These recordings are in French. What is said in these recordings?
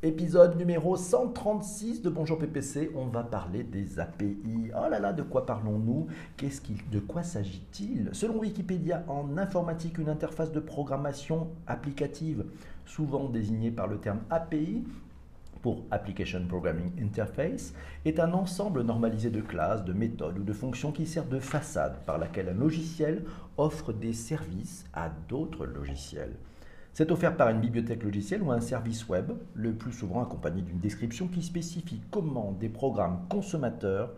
Épisode numéro 136 de Bonjour PPC, on va parler des API. Oh là là, de quoi parlons-nous? Qu'est-ce De quoi s'agit-il? Selon Wikipédia, en informatique, une interface de programmation applicative, souvent désignée par le terme API, pour Application Programming Interface, est un ensemble normalisé de classes, de méthodes ou de fonctions qui sert de façade par laquelle un logiciel offre des services à d'autres logiciels. C'est offert par une bibliothèque logicielle ou un service web, le plus souvent accompagné d'une description qui spécifie comment des programmes consommateurs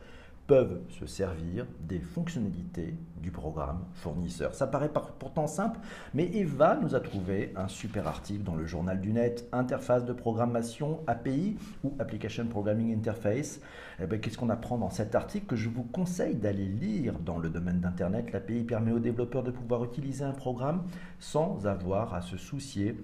peuvent se servir des fonctionnalités du programme fournisseur. Ça paraît pourtant simple, mais Eva nous a trouvé un super article dans le journal du net, Interface de programmation API ou Application Programming Interface. Eh ben, Qu'est-ce qu'on apprend dans cet article que je vous conseille d'aller lire dans le domaine d'Internet? L'API permet aux développeurs de pouvoir utiliser un programme sans avoir à se soucier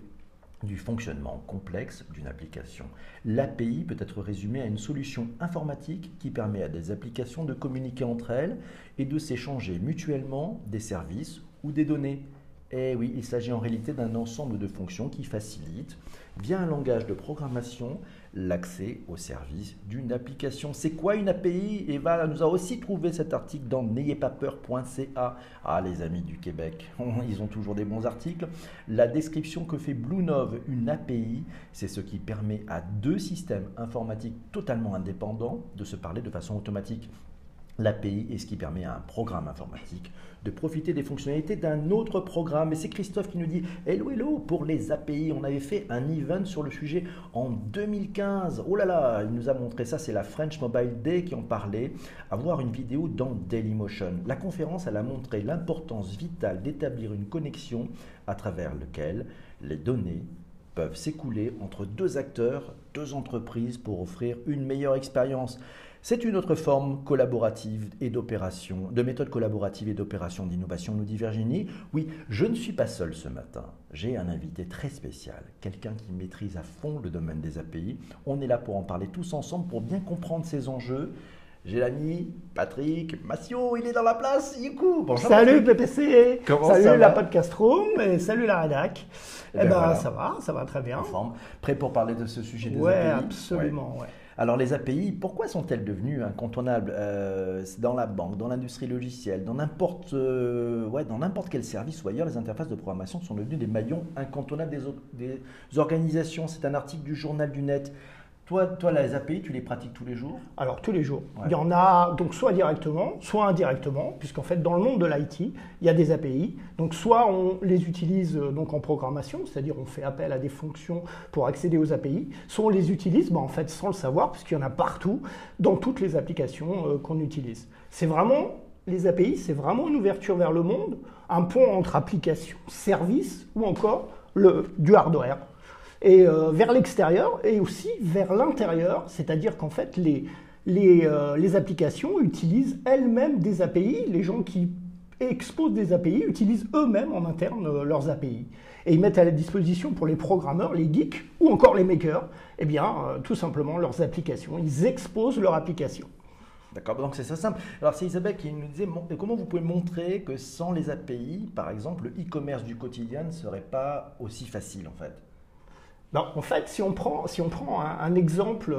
du fonctionnement complexe d'une application. L'API peut être résumée à une solution informatique qui permet à des applications de communiquer entre elles et de s'échanger mutuellement des services ou des données. Eh oui, il s'agit en réalité d'un ensemble de fonctions qui facilitent, via un langage de programmation, l'accès au service d'une application. C'est quoi une API Eva nous a aussi trouvé cet article dans n'ayezpaspeur.ca. Ah, les amis du Québec, ils ont toujours des bons articles. La description que fait BlueNove, une API, c'est ce qui permet à deux systèmes informatiques totalement indépendants de se parler de façon automatique. L'API est ce qui permet à un programme informatique de profiter des fonctionnalités d'un autre programme. Et c'est Christophe qui nous dit Hello, hello, pour les API, on avait fait un event sur le sujet en 2015. Oh là là, il nous a montré ça, c'est la French Mobile Day qui en parlait. À voir une vidéo dans Dailymotion. La conférence, elle a montré l'importance vitale d'établir une connexion à travers laquelle les données peuvent s'écouler entre deux acteurs, deux entreprises pour offrir une meilleure expérience. C'est une autre forme collaborative et d'opération, de méthode collaborative et d'opération d'innovation, nous dit Virginie. Oui, je ne suis pas seul ce matin. J'ai un invité très spécial, quelqu'un qui maîtrise à fond le domaine des API. On est là pour en parler tous ensemble, pour bien comprendre ces enjeux. J'ai l'ami Patrick Massio, il est dans la place. Youkou, bonjour. Salut PPC. Comment salut ça la podcast room et salut la rédac. Eh, eh ben, ça va, ça va très bien. En forme. Prêt pour parler de ce sujet des ouais, API Absolument, ouais. Alors les API, pourquoi sont-elles devenues incontournables euh, dans la banque, dans l'industrie logicielle, dans n'importe euh, ouais, dans n'importe quel service ou ailleurs, les interfaces de programmation sont devenues des maillons incontournables des, des organisations? C'est un article du journal du net. Toi, toi, les API, tu les pratiques tous les jours Alors, tous les jours. Il y en a donc soit directement, soit indirectement, puisqu'en fait, dans le monde de l'IT, il y a des API. Donc, soit on les utilise euh, donc en programmation, c'est-à-dire on fait appel à des fonctions pour accéder aux API, soit on les utilise bah, en fait sans le savoir, puisqu'il y en a partout dans toutes les applications euh, qu'on utilise. C'est vraiment les API, c'est vraiment une ouverture vers le monde, un pont entre applications, services ou encore le, du hardware et euh, vers l'extérieur et aussi vers l'intérieur, c'est-à-dire qu'en fait les, les, euh, les, applications utilisent elles-mêmes des API, les gens qui exposent des API utilisent eux-mêmes en interne euh, leurs API. Et ils mettent à la disposition pour les programmeurs, les geeks ou encore les makers, eh bien, tout simplement leurs applications. Ils exposent leur application. D'accord, donc c'est ça simple. Alors c'est Isabelle qui nous disait comment vous pouvez montrer que sans les API, par exemple, le e-commerce du quotidien ne serait pas aussi facile en fait? En fait, si on prend, un, exemple,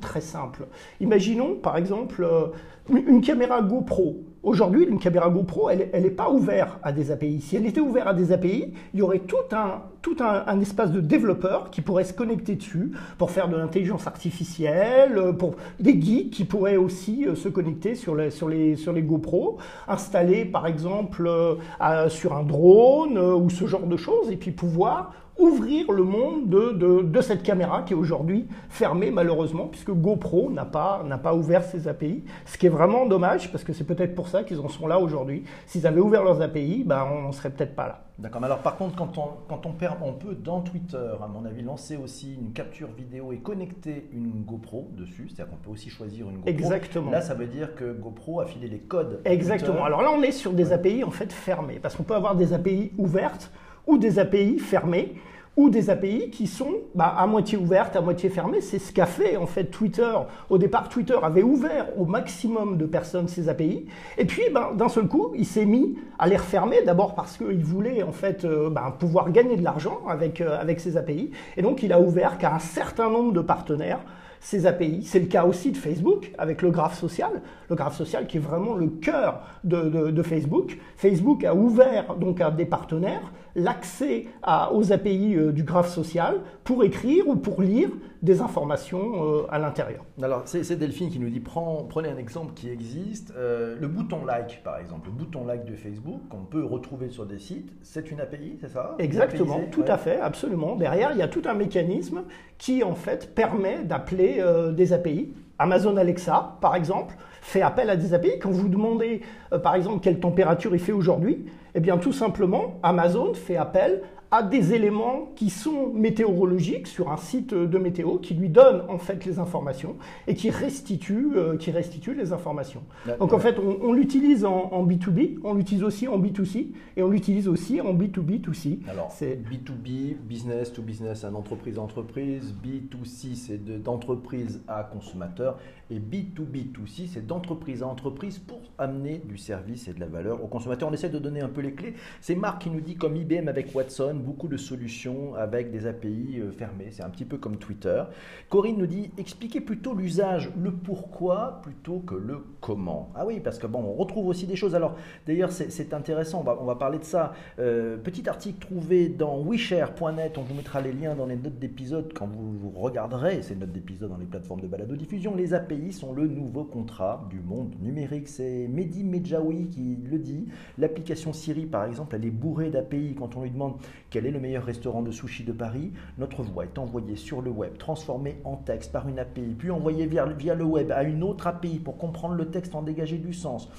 très simple, imaginons par exemple euh, une, caméra GoPro. Aujourd'hui, une caméra GoPro, elle n'est pas ouverte à des API. Si elle était ouverte à des API, il y aurait tout un, espace de développeurs qui pourraient se connecter dessus pour faire de l'intelligence artificielle, pour des geeks qui pourraient aussi euh, se connecter sur les, sur GoPro, installer par exemple euh, sur un drone ou ce genre de choses, et puis pouvoir ouvrir le monde de, de, cette caméra qui est aujourd'hui fermée malheureusement puisque GoPro n'a pas, n'a pas ouvert ses API, ce qui est vraiment dommage parce que c'est peut-être pour ça qu'ils en sont là aujourd'hui. S'ils avaient ouvert leurs API, ben, on n'en serait peut-être pas là. D'accord, mais alors par contre quand on, quand on perd, on peut dans Twitter, à mon avis, lancer aussi une capture vidéo et connecter une GoPro dessus, c'est-à-dire qu'on peut aussi choisir une GoPro. Exactement. Là ça veut dire que GoPro a filé les codes. Exactement, alors là on est sur des API en fait fermées parce qu'on peut avoir des API ouvertes ou des API fermées ou des API qui sont bah, à moitié ouvertes, à moitié fermées. C'est ce qu'a fait en fait Twitter. Au départ, Twitter avait ouvert au maximum de personnes ces API, et puis bah, d'un seul coup, il s'est mis à les refermer. D'abord parce qu'il voulait en fait euh, bah, pouvoir gagner de l'argent avec euh, avec ces API, et donc il a ouvert qu'à un certain nombre de partenaires ces API. C'est le cas aussi de Facebook avec le graphe social, le graphe social qui est vraiment le cœur de, Facebook. Facebook a ouvert donc à des partenaires l'accès aux API euh, du graphe social pour écrire ou pour lire des informations euh, à l'intérieur. Alors c'est Delphine qui nous dit prenez un exemple qui existe, euh, le bouton like par exemple, le bouton like de Facebook qu'on peut retrouver sur des sites, c'est une API, c'est ça? Exactement, tout à fait, absolument. Derrière, il y a tout un mécanisme qui en fait permet d'appeler des API. Amazon Alexa, par exemple, fait appel à des API. Quand vous demandez, euh, par exemple, quelle température il fait aujourd'hui, eh bien, tout simplement, Amazon fait appel à des éléments qui sont météorologiques sur un site de météo qui lui donne en fait les informations et qui restitue, euh, qui restitue les informations. Donc en fait, on, l'utilise en, B2B, on l'utilise aussi en B2C et on l'utilise aussi en B2B2C. Alors, c'est B2B, business to business, un entreprise à entreprise, B2C, c'est d'entreprise à consommateur et B2B2C, c'est d'entreprise à entreprise pour amener du service et de la valeur aux consommateurs. On essaie de donner un peu les clés. C'est Marc qui nous dit comme IBM avec Watson, beaucoup de solutions avec des API euh, fermées. C'est un petit peu comme Twitter. Corinne nous dit expliquez plutôt l'usage, le pourquoi plutôt que le comment. Ah oui, parce que bon, on retrouve aussi des choses. Alors d'ailleurs, c'est intéressant, on va, parler de ça. Euh, petit article trouvé dans wishare.net, on vous mettra les liens dans les notes d'épisode quand vous, vous regarderez ces notes d'épisode dans les plateformes de balado-diffusion. Les API sont le nouveau contrat du monde numérique. C'est Mehdi Medjaoui qui le dit. L'application Siri, par exemple, elle est bourrée d'API quand on lui demande quel est le meilleur restaurant de sushi de Paris Notre voix est envoyée sur le web, transformée en texte par une API, puis envoyée via, via le web à une autre API pour comprendre le texte, en dégager du sens.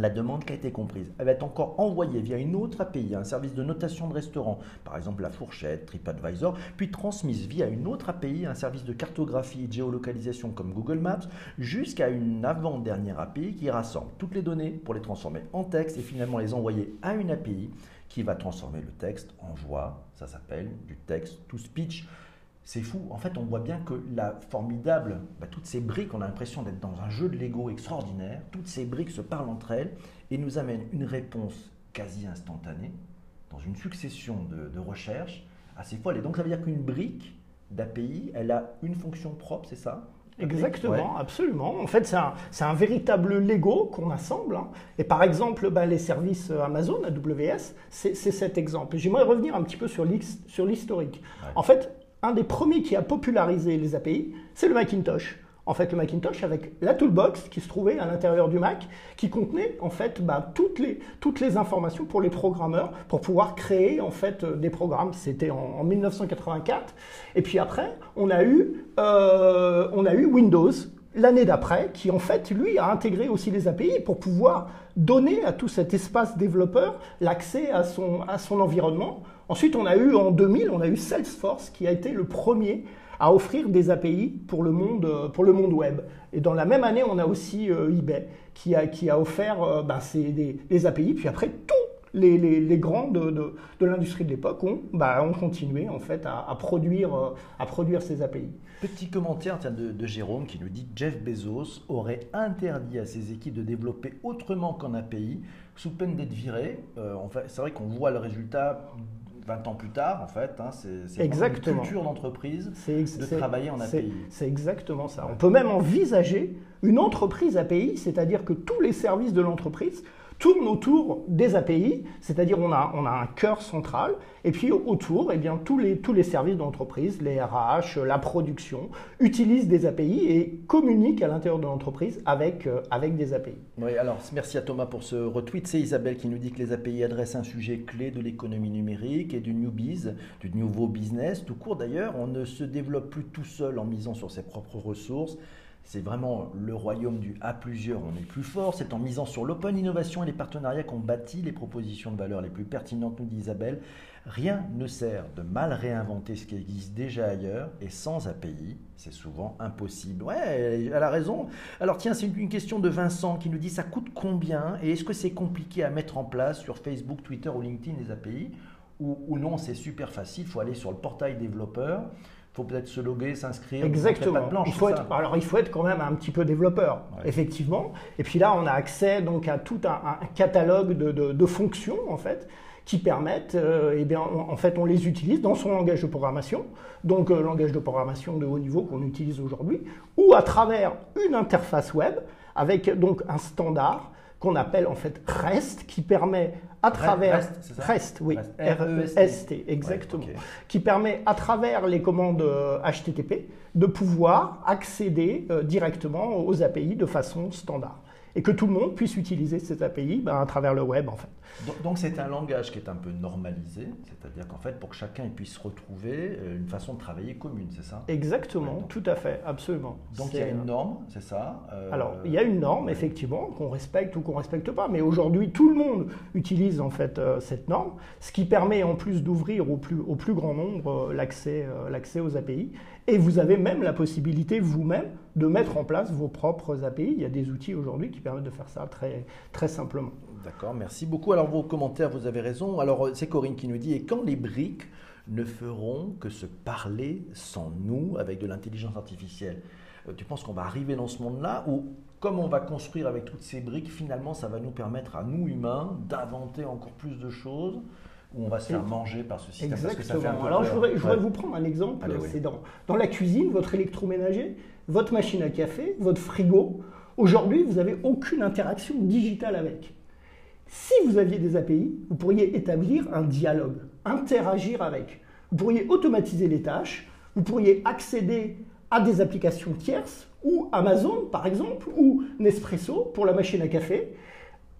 La demande qui a été comprise, elle va être encore envoyée via une autre API, un service de notation de restaurant, par exemple la fourchette, TripAdvisor, puis transmise via une autre API, un service de cartographie et de géolocalisation comme Google Maps, jusqu'à une avant-dernière API qui rassemble toutes les données pour les transformer en texte et finalement les envoyer à une API qui va transformer le texte en voix. Ça s'appelle du texte to speech. C'est fou. En fait, on voit bien que la formidable, bah, toutes ces briques, on a l'impression d'être dans un jeu de Lego extraordinaire. Toutes ces briques se parlent entre elles et nous amènent une réponse quasi instantanée dans une succession de, de recherches assez folle. Et donc, ça veut dire qu'une brique d'API, elle a une fonction propre, c'est ça? Exactement, absolument. En fait, c'est un, véritable Lego qu'on assemble. Hein. Et par exemple, ben, les services Amazon, AWS, c'est cet exemple. J'aimerais revenir un petit peu sur l'historique. En fait, un des premiers qui a popularisé les API, c'est le Macintosh en fait le Macintosh avec la toolbox qui se trouvait à l'intérieur du Mac, qui contenait en fait bah, toutes, les, informations pour les programmeurs pour pouvoir créer en fait euh, des programmes. C'était en, 1984. Et puis après, on a eu, euh, on a eu Windows l'année d'après, qui en fait, lui, a intégré aussi les API pour pouvoir donner à tout cet espace développeur l'accès à son, à son environnement. Ensuite, on a eu en 2000, on a eu Salesforce qui a été le premier à offrir des API pour le monde, euh, pour le monde web. Et dans la même année, on a aussi euh, eBay qui a, qui a offert euh, bah, des, API. Puis après, tous les, les, grands de, de, l'industrie de l'époque ont, bah, ont continué en fait à, produire, à produire ces API. Petit commentaire de, de, Jérôme qui nous dit que Jeff Bezos aurait interdit à ses équipes de développer autrement qu'en API sous peine d'être viré. c'est vrai qu'on voit le résultat 20 ans plus tard, en fait, hein, c'est une culture d'entreprise de travailler en API. C'est exactement ça. On peut même envisager une entreprise API, c'est-à-dire que tous les services de l'entreprise tourne autour des API, c'est-à-dire on a, on a un cœur central, et puis autour, eh bien, tous, les, tous les services d'entreprise, les RH, la production, utilisent des API et communiquent à l'intérieur de l'entreprise avec, euh, avec des API. Oui, alors merci à Thomas pour ce retweet. C'est Isabelle qui nous dit que les API adressent un sujet clé de l'économie numérique et du new biz, du nouveau business. Tout court d'ailleurs, on ne se développe plus tout seul en misant sur ses propres ressources. C'est vraiment le royaume du à plusieurs, on est plus fort. C'est en misant sur l'open innovation et les partenariats qu'on bâtit les propositions de valeur les plus pertinentes, nous dit Isabelle. Rien ne sert de mal réinventer ce qui existe déjà ailleurs et sans API, c'est souvent impossible. Ouais, elle a raison. Alors tiens, c'est une question de Vincent qui nous dit ça coûte combien et est-ce que c'est compliqué à mettre en place sur Facebook, Twitter ou LinkedIn les API ou, non, c'est super facile, il faut aller sur le portail développeur, faut peut-être se loguer, s'inscrire. Exactement. il faut être, alors il faut être quand même un petit peu développeur, effectivement. Et puis là, on a accès donc à tout un, catalogue de, fonctions en fait qui permettent, euh, eh bien, en fait, on les utilise dans son langage de programmation, donc euh, langage de programmation de haut niveau qu'on utilise aujourd'hui, ou à travers une interface web avec donc un standard qu'on appelle en fait REST, qui permet à travers REST, oui, R-E-S-T, e exactement, qui permet à travers les commandes HTTP euh, de pouvoir accéder euh, directement aux API de façon standard et que tout le monde puisse utiliser ces API ben, à travers le web en fait. Donc c'est un langage qui est un peu normalisé, c'est-à-dire qu'en fait pour que chacun puisse retrouver euh, une façon de travailler commune, c'est ça? Exactement, tout à fait, absolument. Donc il y a une norme, c'est ça? Euh, Alors il y a une norme effectivement qu'on respecte ou qu'on respecte pas, mais aujourd'hui tout le monde utilise en fait euh, cette norme, ce qui permet en plus d'ouvrir au plus, au plus grand nombre l'accès l'accès aux API. Et vous avez même la possibilité vous-même de mettre en place vos propres API. Il y a des outils aujourd'hui qui permettent de faire ça très, très simplement. D'accord, merci beaucoup. Alors vos commentaires, vous avez raison. Alors c'est Corinne qui nous dit, et quand les briques ne feront que se parler sans nous avec de l'intelligence artificielle euh, Tu penses qu'on va arriver dans ce monde-là ou comme on va construire avec toutes ces briques, finalement ça va nous permettre à nous humains d'inventer encore plus de choses où on va se faire manger par ce système Exactement. Alors je voudrais, vous prendre un exemple. C'est dans, dans la cuisine, votre électroménager, votre machine à café, votre frigo. Aujourd'hui, vous n'avez aucune interaction digitale avec. Si vous aviez des API, vous pourriez établir un dialogue, interagir avec. Vous pourriez automatiser les tâches, vous pourriez accéder à des applications tierces, ou Amazon par exemple, ou Nespresso pour la machine à café,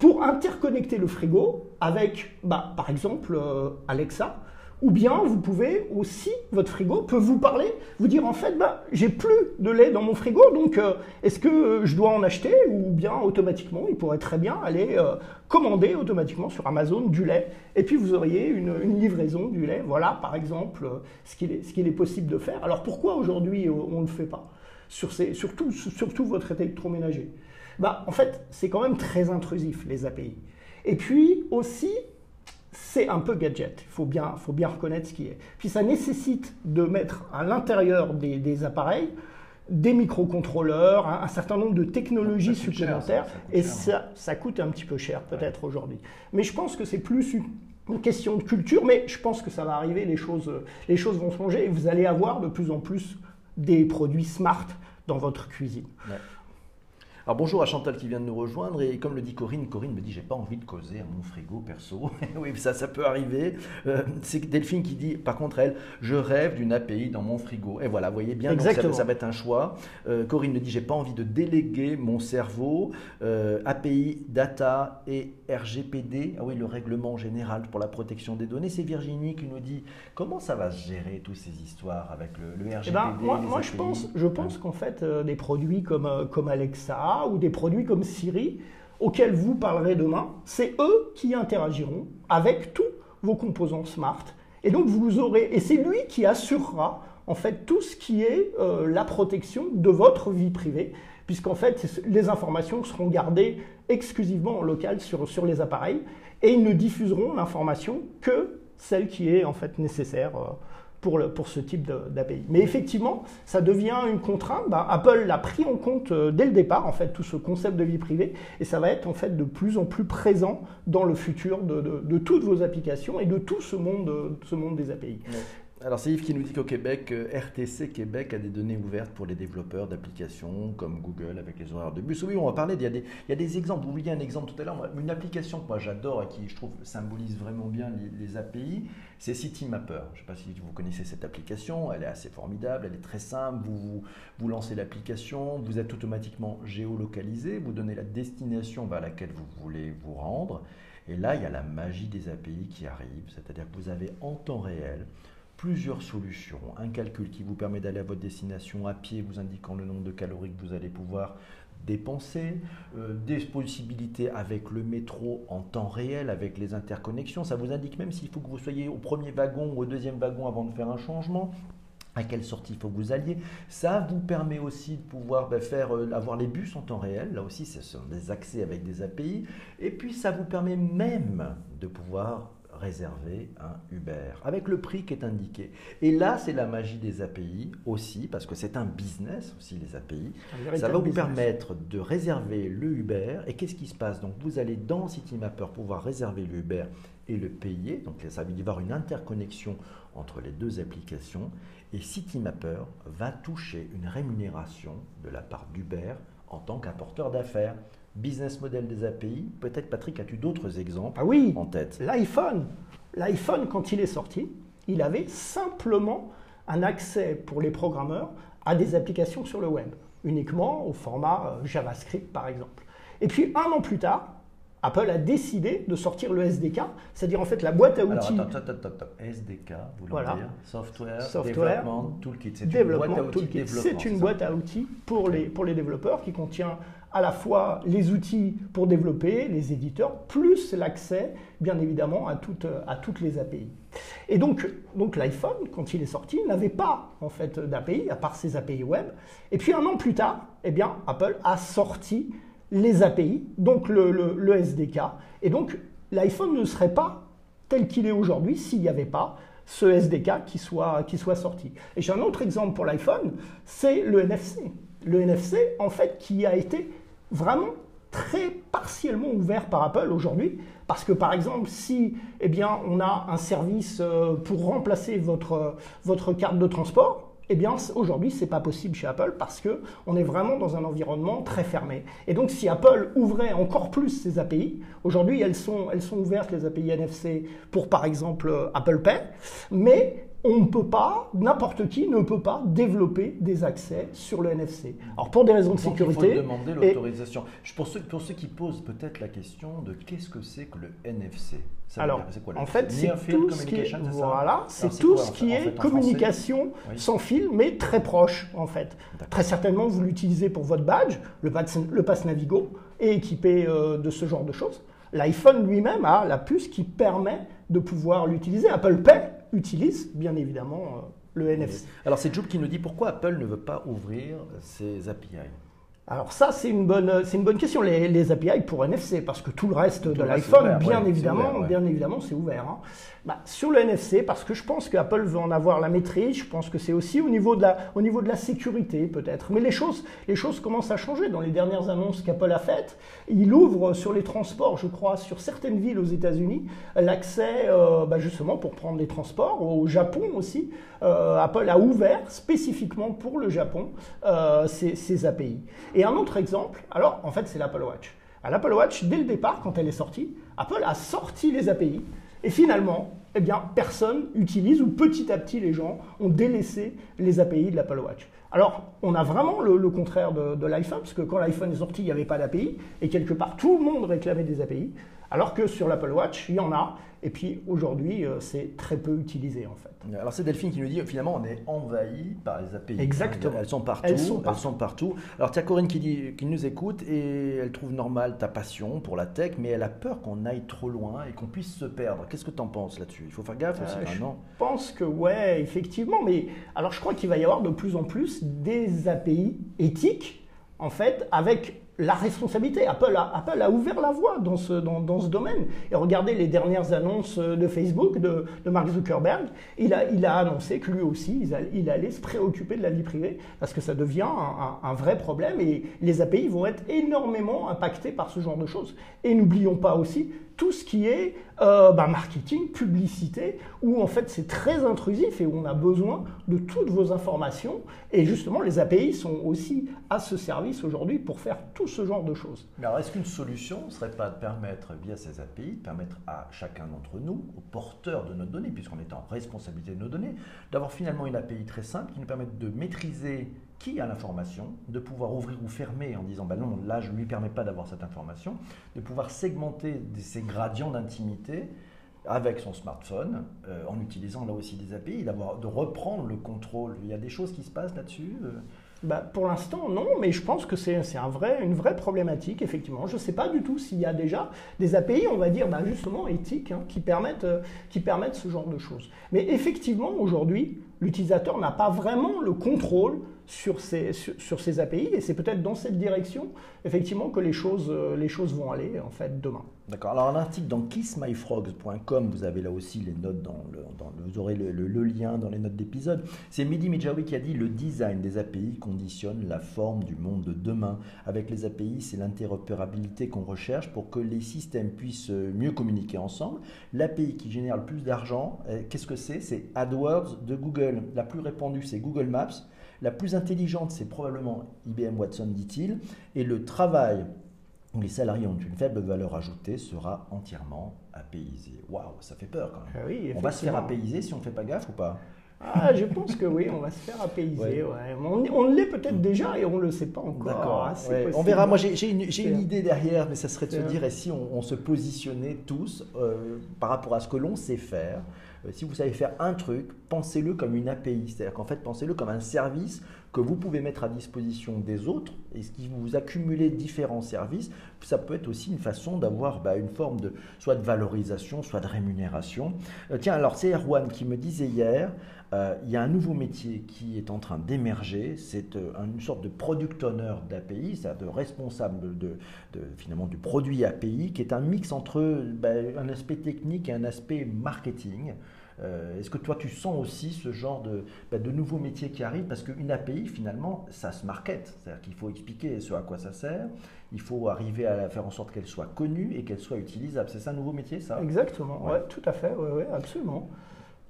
pour interconnecter le frigo avec, bah, par exemple, euh, Alexa, ou bien vous pouvez aussi, votre frigo peut vous parler, vous dire en fait, bah, j'ai plus de lait dans mon frigo, donc euh, est-ce que je dois en acheter Ou bien automatiquement, il pourrait très bien aller euh, commander automatiquement sur Amazon du lait, et puis vous auriez une, livraison du lait. Voilà, par exemple, ce qu'il est, possible de faire. Alors pourquoi aujourd'hui on ne le fait pas sur surtout, surtout votre électroménager? Bah, En fait, c'est quand même très intrusif, les API. Et puis aussi, c'est un peu gadget. Il faut bien, faut bien reconnaître ce qui est. Puis ça nécessite de mettre à l'intérieur des, appareils des microcontrôleurs, un, certain nombre de technologies supplémentaires, et ça, ça coûte un petit peu cher peut-être aujourd'hui. Mais je pense que c'est plus une, question de culture, mais je pense que ça va arriver, les choses, les choses vont changer, et vous allez avoir de plus en plus des produits smart dans votre cuisine. Alors bonjour à Chantal qui vient de nous rejoindre et comme le dit Corinne, Corinne me dit j'ai pas envie de causer à mon frigo perso. oui, ça, ça peut arriver. Euh, c'est Delphine qui dit par contre elle, je rêve d'une API dans mon frigo. Et voilà, vous voyez bien, ça, ça, va être un choix. Euh, Corinne me dit j'ai pas envie de déléguer mon cerveau. Euh, API, data et RGPD. Ah oui, le règlement général pour la protection des données. C'est Virginie qui nous dit comment ça va se gérer toutes ces histoires avec le, RGPD. Eh ben, moi, moi je pense, je pense qu'en fait des produits comme, comme Alexa ou des produits comme Siri auxquels vous parlerez demain, c'est eux qui interagiront avec tous vos composants smart. Et donc vous aurez, et c'est lui qui assurera en fait tout ce qui est euh, la protection de votre vie privée, puisqu'en fait les informations seront gardées exclusivement en local sur, sur les appareils, et ils ne diffuseront l'information que celle qui est en fait nécessaire. Euh, pour, le, pour ce type d'API. Mais effectivement, ça devient une contrainte. Bah, Apple l'a pris en compte euh, dès le départ, en fait, tout ce concept de vie privée, et ça va être en fait de plus en plus présent dans le futur de, de, toutes vos applications et de tout ce monde, ce monde des API. Alors c'est Yves qui nous dit qu'au Québec, euh, RTC Québec a des données ouvertes pour les développeurs d'applications comme Google avec les horaires de bus. Oui, on va parler, il y a des, il y a des exemples. Vous vouliez un exemple tout à l'heure, une application que moi j'adore et qui je trouve symbolise vraiment bien les, API, c'est CityMapper. Je ne sais pas si vous connaissez cette application, elle est assez formidable, elle est très simple. Vous, vous, lancez l'application, vous êtes automatiquement géolocalisé, vous donnez la destination vers laquelle vous voulez vous rendre. Et là, il y a la magie des API qui arrive, c'est-à-dire que vous avez en temps réel plusieurs solutions. Un calcul qui vous permet d'aller à votre destination à pied, vous indiquant le nombre de calories que vous allez pouvoir dépenser, euh, des possibilités avec le métro en temps réel, avec les interconnexions. Ça vous indique même s'il faut que vous soyez au premier wagon ou au deuxième wagon avant de faire un changement à quelle sortie il faut que vous alliez. Ça vous permet aussi de pouvoir ben, faire, euh, avoir les bus en temps réel. Là aussi, ce sont des accès avec des API. Et puis, ça vous permet même de pouvoir réserver un Uber avec le prix qui est indiqué. Et là, c'est la magie des API aussi, parce que c'est un business aussi, les API. Ça va vous permettre de réserver le Uber. Et qu'est-ce qui se passe? Donc, vous allez dans CityMapper pouvoir réserver le Uber et le payer. Donc, ça veut dire avoir une interconnexion entre les deux applications. Et CityMapper va toucher une rémunération de la part d'Uber en tant qu'apporteur d'affaires business model des API. Peut-être, Patrick, as-tu d'autres exemples ah oui, en tête? L'iPhone. L'iPhone, quand il est sorti, il avait simplement un accès pour les programmeurs à des applications sur le web, uniquement au format euh, JavaScript, par exemple. Et puis, un an plus tard, Apple a décidé de sortir le SDK, c'est-à-dire en fait la boîte à outils. Alors, attends, attends, attends, SDK, vous voilà. dire Software, Software Development Toolkit. C'est une boîte à outils. C'est une boîte à outils pour les, pour les développeurs qui contient à la fois les outils pour développer, les éditeurs, plus l'accès, bien évidemment, à toutes, à toutes les API. Et donc, donc l'iPhone, quand il est sorti, n'avait pas en fait d'API, à part ses API web. Et puis un an plus tard, eh bien, Apple a sorti les API, donc le, le, SDK. Et donc l'iPhone ne serait pas tel qu'il est aujourd'hui s'il n'y avait pas ce SDK qui soit, qui soit sorti. Et j'ai un autre exemple pour l'iPhone, c'est le NFC. Le NFC, en fait, qui a été vraiment très partiellement ouvert par Apple aujourd'hui, parce que par exemple, si eh bien, on a un service euh, pour remplacer votre, votre carte de transport, eh bien aujourd'hui c'est pas possible chez Apple parce que on est vraiment dans un environnement très fermé. Et donc si Apple ouvrait encore plus ses API, aujourd'hui elles sont, elles sont ouvertes les API NFC pour par exemple euh, Apple Pay, mais on ne peut pas, n'importe qui ne peut pas développer des accès sur le NFC. Alors pour des raisons de sécurité. Il faut demander l'autorisation. Pour ceux, pour ceux qui posent peut-être la question de qu'est-ce que c'est que le NFC Alors, quoi, en fait, c'est tout ce qui est, voilà, c'est tout ce qui est communication sans fil, mais très proche en fait. Très certainement, vous l'utilisez pour votre badge, le pass, le pass Navigo est équipé euh, de ce genre de choses. L'iPhone lui-même a la puce qui permet de pouvoir l'utiliser. Apple Pay utilise bien évidemment euh, le NFC. Alors c'est Job qui nous dit pourquoi Apple ne veut pas ouvrir ses API. Alors ça, c'est une bonne, c'est une bonne question. Les, API pour NFC, parce que tout le reste de l'iPhone, bien, évidemment, bien évidemment, c'est ouvert. Hein. Bah, sur le NFC, parce que je pense qu'Apple veut en avoir la maîtrise. Je pense que c'est aussi au niveau de la, au niveau de la sécurité, peut-être. Mais les choses, les choses commencent à changer. Dans les dernières annonces qu'Apple a faites, il ouvre sur les transports, je crois, sur certaines villes aux États-Unis, l'accès, euh, bah, justement, pour prendre les transports. Au Japon aussi, euh, Apple a ouvert spécifiquement pour le Japon euh, ces, API. Et un autre exemple, alors en fait c'est l'Apple Watch. L'Apple Watch, dès le départ, quand elle est sortie, Apple a sorti les API et finalement, eh bien, personne utilise ou petit à petit les gens ont délaissé les API de l'Apple Watch. Alors, on a vraiment le, contraire de, de l'iPhone, parce que quand l'iPhone est sorti, il n'y avait pas d'API, et quelque part, tout le monde réclamait des API. Alors que sur l'Apple Watch, il y en a. Et puis aujourd'hui, euh, c'est très peu utilisé en fait. Alors c'est Delphine qui nous dit finalement on est envahi par les API. Exactement. Elles sont partout. Elles sont partout. Alors tiens Corinne qui, dit, qui nous écoute et elle trouve normal ta passion pour la tech, mais elle a peur qu'on aille trop loin et qu'on puisse se perdre. Qu'est-ce que tu en penses là-dessus? Il faut faire gaffe aussi, euh, non Je pense que ouais, effectivement. Mais alors je crois qu'il va y avoir de plus en plus des API éthiques en fait avec la responsabilité. Apple a, Apple a ouvert la voie dans ce, dans, ce, domaine. Et regardez les dernières annonces de Facebook, de, Mark Zuckerberg. Il a, il a, annoncé que lui aussi, il, allait se préoccuper de la vie privée parce que ça devient un, un, vrai problème et les API vont être énormément impactés par ce genre de choses. Et n'oublions pas aussi tout ce qui est euh, bah, marketing, publicité, où en fait c'est très intrusif et où on a besoin de toutes vos informations. Et justement, les API sont aussi à ce service aujourd'hui pour faire tout ce genre de choses. Mais alors, est-ce qu'une solution ne serait pas de permettre, via ces API, de permettre à chacun d'entre nous, aux porteurs de nos données, puisqu'on est en responsabilité de nos données, d'avoir finalement une API très simple qui nous permette de maîtriser qui a l'information, de pouvoir ouvrir ou fermer en disant bah non, là je ne lui permets pas d'avoir cette information, de pouvoir segmenter ces gradients d'intimité avec son smartphone, euh, en utilisant là aussi des API, d'avoir, de reprendre le contrôle. Il y a des choses qui se passent là-dessus euh? bah, Pour l'instant, non, mais je pense que c'est, un vrai, une vraie problématique, effectivement. Je ne sais pas du tout s'il y a déjà des API, on va dire, bah, justement éthiques, hein, qui, permettent, euh, qui permettent ce genre de choses. Mais effectivement, aujourd'hui, l'utilisateur n'a pas vraiment le contrôle sur ces, sur, ces API. Et c'est peut-être dans cette direction, effectivement, que les choses, euh, les choses vont aller, en fait, demain. D'accord. Alors, un article dans kissmyfrogs.com, vous avez là aussi les notes, dans le, vous aurez le, lien dans les notes d'épisode. C'est Mehdi Medjawi qui a dit le design des API conditionne la forme du monde de demain. Avec les API, c'est l'interopérabilité qu'on recherche pour que les systèmes puissent mieux communiquer ensemble. L'API qui génère le plus d'argent, euh, qu'est-ce que c'est? C'est AdWords de Google. La plus répandue, c'est Google Maps. La plus intelligente, c'est probablement IBM Watson, dit-il. Et le travail où les salariés ont une faible valeur ajoutée sera entièrement apaisé. Waouh, ça fait peur quand même. Ah on va se faire apaiser si on ne fait pas gaffe ou pas? Ah, je pense que oui, on va se faire apaiser. On, l'est peut-être déjà et on ne le sait pas encore. D'accord. Ah, on verra. Moi, j'ai une, une, idée derrière, mais ça serait de se dire, et si on, se positionnait tous euh, par rapport à ce que l'on sait faire euh, si vous savez faire un truc, pensez-le comme une API. C'est-à-dire qu'en fait, pensez-le comme un service que vous pouvez mettre à disposition des autres. Et qui vous accumulez différents services, ça peut être aussi une façon d'avoir bah, une forme de soit de valorisation, soit de rémunération. Euh, tiens, alors c'est Erwan qui me disait hier, euh, il y a un nouveau métier qui est en train d'émerger. C'est une sorte de product owner d'API, c'est-à-dire de responsable de, finalement du produit API, qui est un mix entre bah, un aspect technique et un aspect marketing. Euh, est-ce que toi, tu sens aussi ce genre de, bah, de nouveaux métiers qui arrivent? Parce qu'une API, finalement, ça se market. C'est-à-dire qu'il faut expliquer ce à quoi ça sert. Il faut arriver à faire en sorte qu'elle soit connue et qu'elle soit utilisable. C'est ça un nouveau métier, ça? Exactement, ouais. tout à fait, ouais, absolument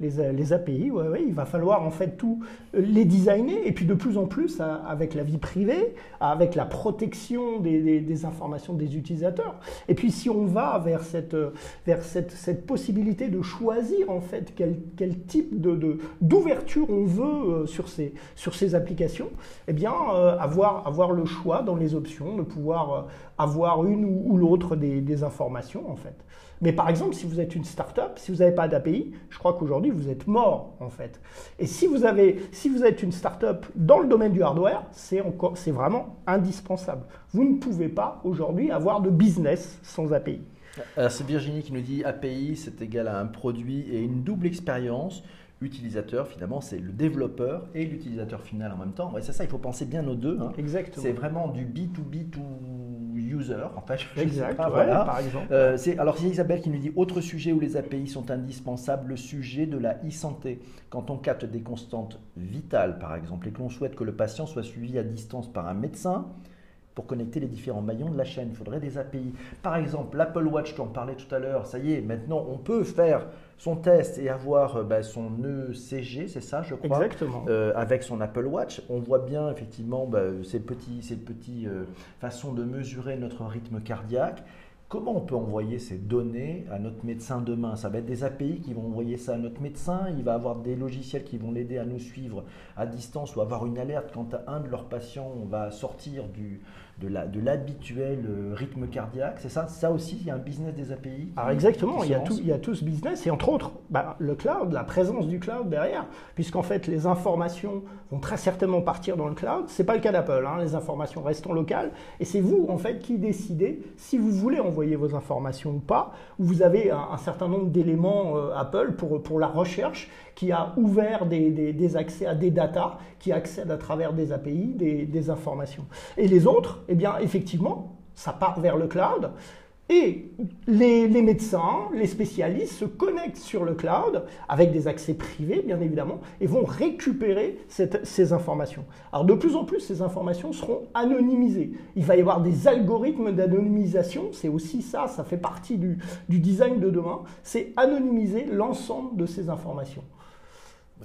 les, API, ouais, il va falloir en fait tout euh, les designer et puis de plus en plus avec la vie privée, avec la protection des, informations des utilisateurs. Et puis si on va vers cette, euh, vers cette, cette possibilité de choisir en fait quel, quel type de, d'ouverture on veut euh, sur ces, sur ces applications, eh bien avoir, avoir le choix dans les options de pouvoir avoir une ou, l'autre des, des informations en fait. Mais par exemple, si vous êtes une start-up, si vous n'avez pas d'API, je crois qu'aujourd'hui, vous êtes mort, en fait. Et si vous, avez, si vous êtes une start-up dans le domaine du hardware, c'est, encore, c'est vraiment indispensable. Vous ne pouvez pas aujourd'hui avoir de business sans API. c'est Virginie qui nous dit API, c'est égal à un produit et une double expérience utilisateur, finalement, c'est le développeur et l'utilisateur final en même temps. Ouais, c'est ça, il faut penser bien aux deux. Hein. Exactement. C'est vraiment du B2B to user, en fait. Exact, voilà. par exemple. Euh, c'est, alors, c'est Isabelle qui nous dit autre sujet où les API sont indispensables, le sujet de la e-santé. Quand on capte des constantes vitales, par exemple, et que l'on souhaite que le patient soit suivi à distance par un médecin, pour connecter les différents maillons de la chaîne. Il faudrait des API. Par exemple, l'Apple Watch, tu en parlais tout à l'heure, ça y est, maintenant on peut faire son test et avoir euh, bah, son ECG, c'est ça, je crois Exactement. Euh, avec son Apple Watch. On voit bien effectivement bah, ces petites ces petits, euh, façons de mesurer notre rythme cardiaque. Comment on peut envoyer ces données à notre médecin demain? Ça va être des API qui vont envoyer ça à notre médecin. Il va avoir des logiciels qui vont l'aider à nous suivre à distance ou avoir une alerte quand un de leurs patients va sortir du, de l'habituel euh, rythme cardiaque. C'est ça, ça aussi, il y a un business des API. Alors exactement, il y, a tout, il y a tout ce business et entre autres bah, le cloud, la présence du cloud derrière, puisqu'en fait les informations vont très certainement partir dans le cloud. C'est pas le cas d'Apple, hein. les informations restent en local et c'est vous en fait qui décidez si vous voulez envoyer vos informations ou pas. Ou vous avez un, certain nombre d'éléments euh, Apple pour, pour la recherche qui a ouvert des, accès à des datas, qui accèdent à travers des API des, informations. Et les autres, eh bien, effectivement, ça part vers le cloud. Et les, médecins, les spécialistes se connectent sur le cloud avec des accès privés, bien évidemment, et vont récupérer ces informations. Alors de plus en plus, ces informations seront anonymisées. Il va y avoir des algorithmes d'anonymisation, c'est aussi ça, ça fait partie du design de demain, c'est anonymiser l'ensemble de ces informations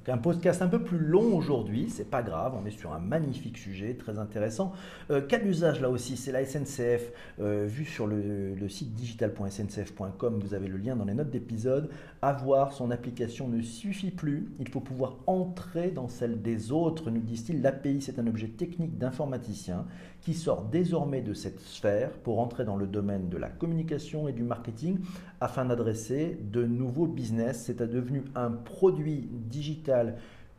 un podcast un peu plus long aujourd'hui, c'est pas grave, on est sur un magnifique sujet, très intéressant. Euh, cas d'usage là aussi, c'est la SNCF, euh, vu sur le, site digital.sncf.com, vous avez le lien dans les notes d'épisode. Avoir son application ne suffit plus, il faut pouvoir entrer dans celle des autres, nous disent-ils. L'API, c'est un objet technique d'informaticien qui sort désormais de cette sphère pour entrer dans le domaine de la communication et du marketing afin d'adresser de nouveaux business. C'est devenu un produit digital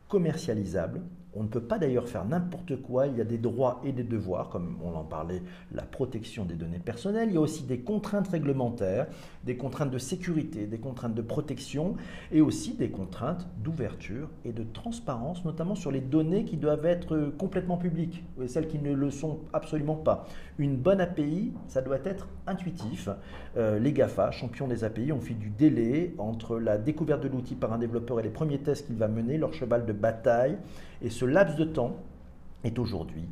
commercialisable. On ne peut pas d'ailleurs faire n'importe quoi. Il y a des droits et des devoirs, comme on en parlait, la protection des données personnelles. Il y a aussi des contraintes réglementaires, des contraintes de sécurité, des contraintes de protection et aussi des contraintes d'ouverture et de transparence, notamment sur les données qui doivent être complètement publiques et celles qui ne le sont absolument pas. Une bonne API, ça doit être intuitif. Euh, les GAFA, champions des API, ont fait du délai entre la découverte de l'outil par un développeur et les premiers tests qu'il va mener, leur cheval de bataille. Et ce laps de temps est aujourd'hui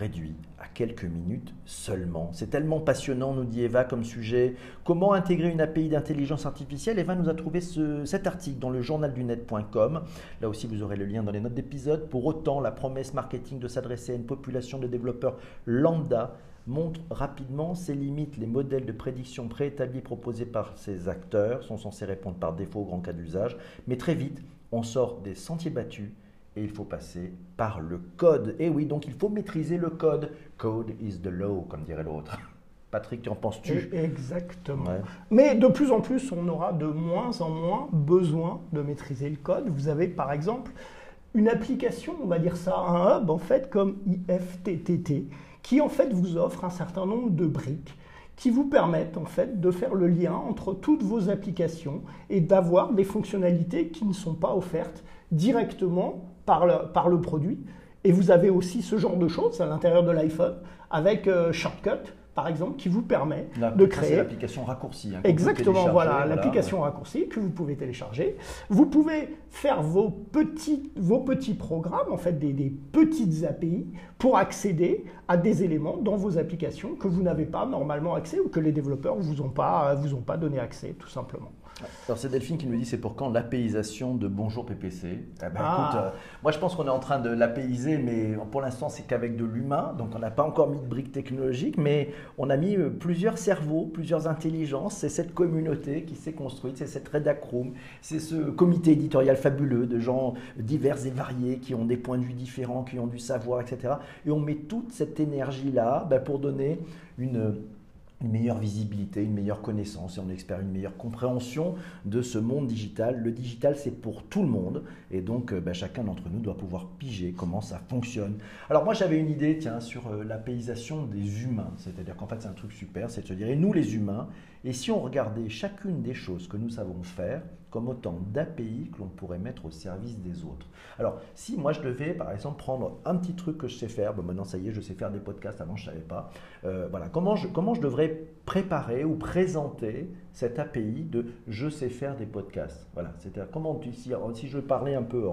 réduit à quelques minutes seulement. C'est tellement passionnant, nous dit Eva, comme sujet. Comment intégrer une API d'intelligence artificielle? Eva nous a trouvé cet article dans le journaldunet.com. Là aussi, vous aurez le lien dans les notes d'épisode. Pour autant, la promesse marketing de s'adresser à une population de développeurs lambda montre rapidement ses limites. Les modèles de prédiction préétablis proposés par ces acteurs sont censés répondre par défaut aux grands cas d'usage, mais très vite, on sort des sentiers battus et il faut passer par le code. Et oui, donc il faut maîtriser le code. Code is the law, comme dirait l'autre. Patrick, tu en penses-tu Exactement. Mais de plus en plus, on aura de moins en moins besoin de maîtriser le code. Vous avez par exemple une application, on va dire ça, un hub en fait comme IFTTT, qui en fait vous offre un certain nombre de briques qui vous permettent en fait de faire le lien entre toutes vos applications et d'avoir des fonctionnalités qui ne sont pas offertes directement par le, par le produit. Et vous avez aussi ce genre de choses à l'intérieur de l'iPhone avec euh, Shortcut par exemple, qui vous permet de créer. l'application raccourcie. Hein, Exactement, voilà, l'application raccourcie que vous pouvez télécharger. Vous pouvez faire vos petits, vos petits programmes, en fait, des, des petites API pour accéder à des éléments dans vos applications que vous n'avez pas normalement accès ou que les développeurs ne vous, ont pas, vous ont pas donné accès, tout simplement. Alors c'est Delphine qui nous dit c'est pour quand l'apéisation de Bonjour PPC eh ben, ah. euh, Moi je pense qu'on est en train de l'apéiser, mais pour l'instant c'est qu'avec de l'humain, donc on n'a pas encore mis de briques technologiques, mais on a mis euh, plusieurs cerveaux, plusieurs intelligences. C'est cette communauté qui s'est construite, c'est cette Redacroom, c'est ce comité éditorial fabuleux de gens divers et variés qui ont des points de vue différents, qui ont du savoir, etc. Et on met toute cette énergie là ben, pour donner une une meilleure visibilité, une meilleure connaissance et on espère une meilleure compréhension de ce monde digital. Le digital, c'est pour tout le monde et donc euh, bah, chacun d'entre nous doit pouvoir piger comment ça fonctionne. Alors moi j'avais une idée tiens, sur euh, la paysation des humains, c'est-à-dire qu'en fait c'est un truc super, c'est de se dire, et nous les humains, et si on regardait chacune des choses que nous savons faire comme autant d'API que l'on pourrait mettre au service des autres. Alors, si moi je devais, par exemple, prendre un petit truc que je sais faire, bon, maintenant ça y est, je sais faire des podcasts, avant je ne savais pas, euh, voilà, comment je, comment je devrais préparer ou présenter cette API de je sais faire des podcasts Voilà, c'est-à-dire comment si, si je parlais un peu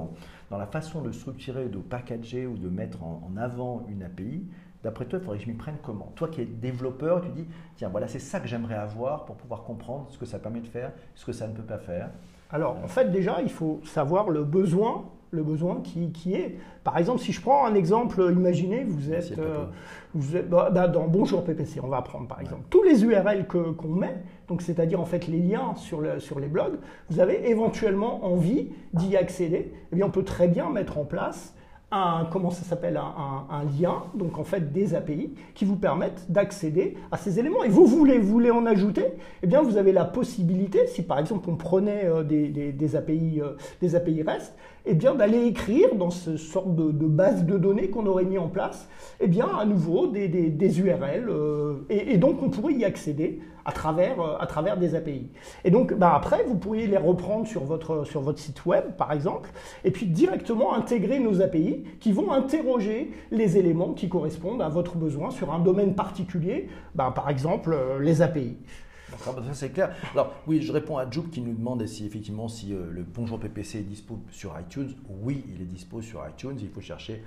dans la façon de structurer, de packager ou de mettre en avant une API, D'après toi, il faudrait que je m'y prenne comment? Toi qui es développeur, tu dis, tiens, voilà, c'est ça que j'aimerais avoir pour pouvoir comprendre ce que ça permet de faire, ce que ça ne peut pas faire. Alors, en fait, déjà, il faut savoir le besoin, le besoin qui, qui est. Par exemple, si je prends un exemple, imaginez, vous êtes, euh, vous êtes bah, bah, dans Bonjour PPC, on va prendre par exemple. Tous les URL qu'on met, donc c'est-à-dire en fait les liens sur, le, sur les blogs, vous avez éventuellement envie d'y accéder. Eh bien, on peut très bien mettre en place un, comment ça s'appelle, un, lien, donc en fait des API, qui vous permettent d'accéder à ces éléments. Et vous voulez, voulez en ajouter, eh bien vous avez la possibilité, si par exemple on prenait euh, des, API, euh, des API REST, eh bien d'aller écrire dans ce sorte de, base de données qu'on aurait mis en place, eh bien à nouveau des, URL, euh, et, donc on pourrait y accéder à travers, euh, des API. Et donc bah, après, vous pourriez les reprendre sur votre, sur votre site web, par exemple, et puis directement intégrer nos API qui vont interroger les éléments qui correspondent à votre besoin sur un domaine particulier, bah, par exemple euh, les API. Bah, c'est clair. Alors oui, je réponds à Jouk qui nous demande si effectivement si euh, le Bonjour PPC est dispo sur iTunes. Oui, il est dispo sur iTunes. Il faut chercher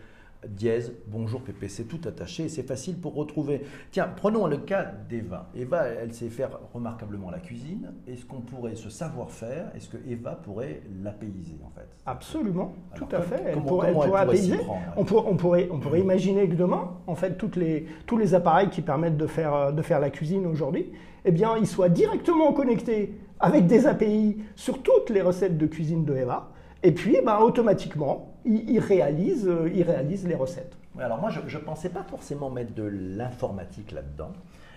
dièse, bonjour PPC, tout attaché, et c'est facile pour retrouver. Tiens, prenons le cas d'Eva. Eva, elle sait faire remarquablement la cuisine. Est-ce qu'on pourrait, ce savoir-faire, est-ce que Eva pourrait l'apaiser en fait? Absolument, tout à fait. Elle pourrait, apaiser. on, pourrait, on pourrait imaginer que demain, en fait, toutes les, tous les appareils qui permettent de faire, de faire la cuisine aujourd'hui, eh bien, ils soient directement connectés avec des API sur toutes les recettes de cuisine de Eva. Et puis, ben, automatiquement, il, réalise, euh, il réalise les recettes. alors moi, je ne pensais pas forcément mettre de l'informatique là-dedans.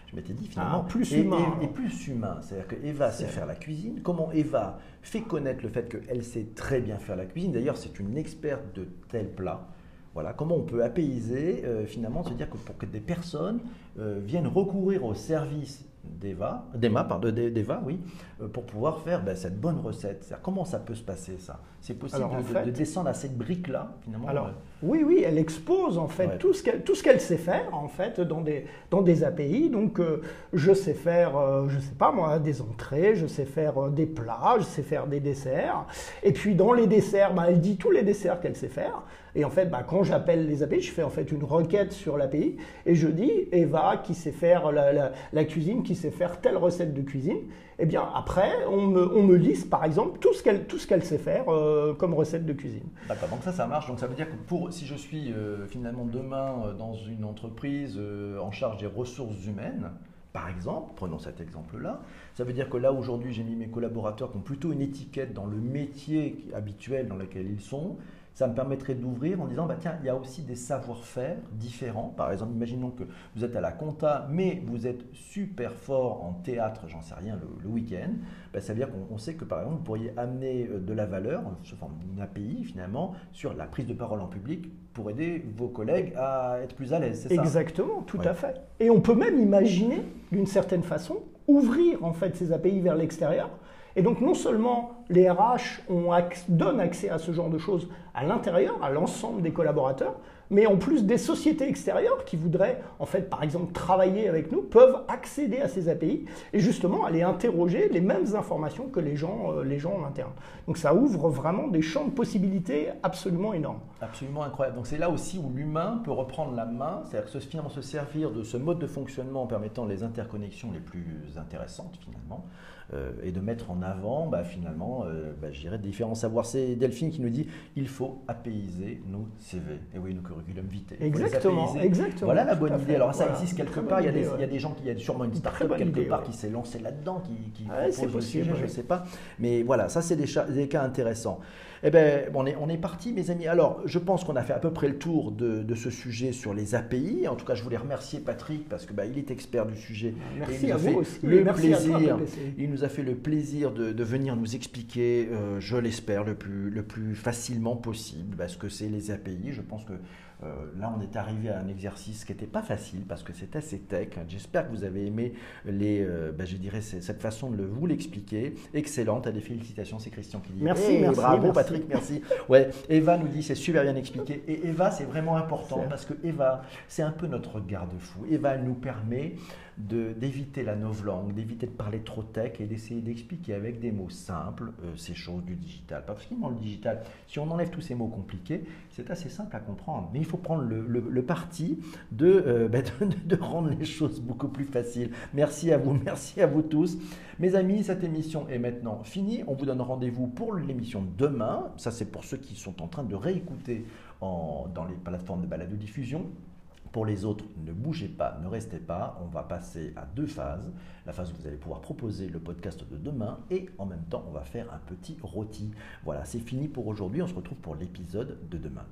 Je m'étais dit finalement ah, plus humain. Et, plus humain. C'est-à-dire que Eva sait faire la cuisine. Comment Eva fait connaître le fait qu'elle sait très bien faire la cuisine D'ailleurs, c'est une experte de tel plat. Voilà, comment on peut apaiser, finalement, se dire que pour que des personnes viennent recourir au service d'Eva, d'Emma, pardon, d'Eva, oui, euh, pour pouvoir faire ben, cette bonne recette. Comment ça peut se passer ça? C'est possible de, descendre à cette brique-là, finalement Alors, oui, oui, elle expose en fait tout ce qu'elle tout ce qu'elle sait faire en fait dans des dans des API. Donc, euh, je sais faire, euh, je sais pas moi, des entrées, je sais faire des plats, je sais faire des desserts. Et puis dans les desserts, ben, elle dit tous les desserts qu'elle sait faire. Et en fait, bah, quand j'appelle les API, je fais en fait une requête sur l'API et je dis Eva qui sait faire la, cuisine, qui sait faire telle recette de cuisine. Eh bien après, on me, on par exemple tout ce qu'elle, sait faire euh, comme recette de cuisine. D'accord, donc ça, ça marche. Donc ça veut dire que pour, si je suis euh, finalement demain euh, dans une entreprise en charge des ressources humaines, par exemple, prenons cet exemple-là, ça veut dire que là aujourd'hui j'ai mis mes collaborateurs qui ont plutôt une étiquette dans le métier habituel dans lequel ils sont, ça me permettrait d'ouvrir en disant, bah, tiens, il y a aussi des savoir-faire différents. Par exemple, imaginons que vous êtes à la compta, mais vous êtes super fort en théâtre, j'en sais rien, le, week-end. Bah, ça veut dire qu'on sait que, par exemple, vous pourriez amener euh, de la valeur, sous forme d'une API finalement, sur la prise de parole en public pour aider vos collègues à être plus à l'aise. C'est ça? Exactement, tout à fait. Et on peut même imaginer, d'une certaine façon, ouvrir en fait ces API vers l'extérieur et donc non seulement les RH donnent accès à ce genre de choses à l'intérieur, à l'ensemble des collaborateurs, mais en plus des sociétés extérieures qui voudraient, en fait, par exemple, travailler avec nous, peuvent accéder à ces API et justement aller interroger les mêmes informations que les gens, euh, les gens en interne. Donc ça ouvre vraiment des champs de possibilités absolument énormes. Absolument incroyable. Donc c'est là aussi où l'humain peut reprendre la main, c'est-à-dire se, servir de ce mode de fonctionnement en permettant les interconnexions les plus intéressantes finalement. Euh, et de mettre en avant bah, finalement, euh, bah, je dirais, différents savoirs. C'est Delphine qui nous dit il faut apaiser nos CV. Et oui, nos curriculum vitae. Exactement, exactement. Voilà la bonne idée. Alors ça existe quelque part. il, y a des, il y a des gens qui, il y a sûrement une start-up quelque part qui s'est lancée là-dedans, qui, qui propose le sujet, je ne sais pas. Mais voilà, ça c'est des, des cas intéressants. Eh bien, on est, on est parti, mes amis. Alors, je pense qu'on a fait à peu près le tour de, de, ce sujet sur les API. En tout cas, je voulais remercier Patrick parce que bah, il est expert du sujet. Merci à vous aussi. Le plaisir. il nous a fait le plaisir de, de venir nous expliquer, euh, je l'espère, le plus, le plus facilement possible, parce que c'est les API. Je pense que euh, là, on est arrivé à un exercice qui n'était pas facile parce que c'est assez tech. J'espère que vous avez aimé les, euh, je dirais cette façon de vous l'expliquer. Excellente, à des félicitations, c'est Christian qui dit. Merci, merci bravo Patrick, merci. Ouais, Eva nous dit c'est super bien expliqué. Et Eva, c'est vraiment important parce que Eva, c'est un peu notre garde-fou. Eva, elle nous permet d'éviter la novlangue, d'éviter de parler trop tech et d'essayer d'expliquer avec des mots simples euh, ces choses du digital. Parce que dans le digital, si on enlève tous ces mots compliqués, c'est assez simple à comprendre. Mais il faut prendre le, parti euh, ben, de, de, rendre les choses beaucoup plus faciles. Merci à vous, merci à vous tous. Mes amis, cette émission est maintenant finie. On vous donne rendez-vous pour l'émission demain. Ça, c'est pour ceux qui sont en train de réécouter en, dans les plateformes de balade de diffusion. Pour les autres, ne bougez pas, ne restez pas. On va passer à deux phases. La phase où vous allez pouvoir proposer le podcast de demain et en même temps, on va faire un petit rôti. Voilà, c'est fini pour aujourd'hui. On se retrouve pour l'épisode de demain. Ciao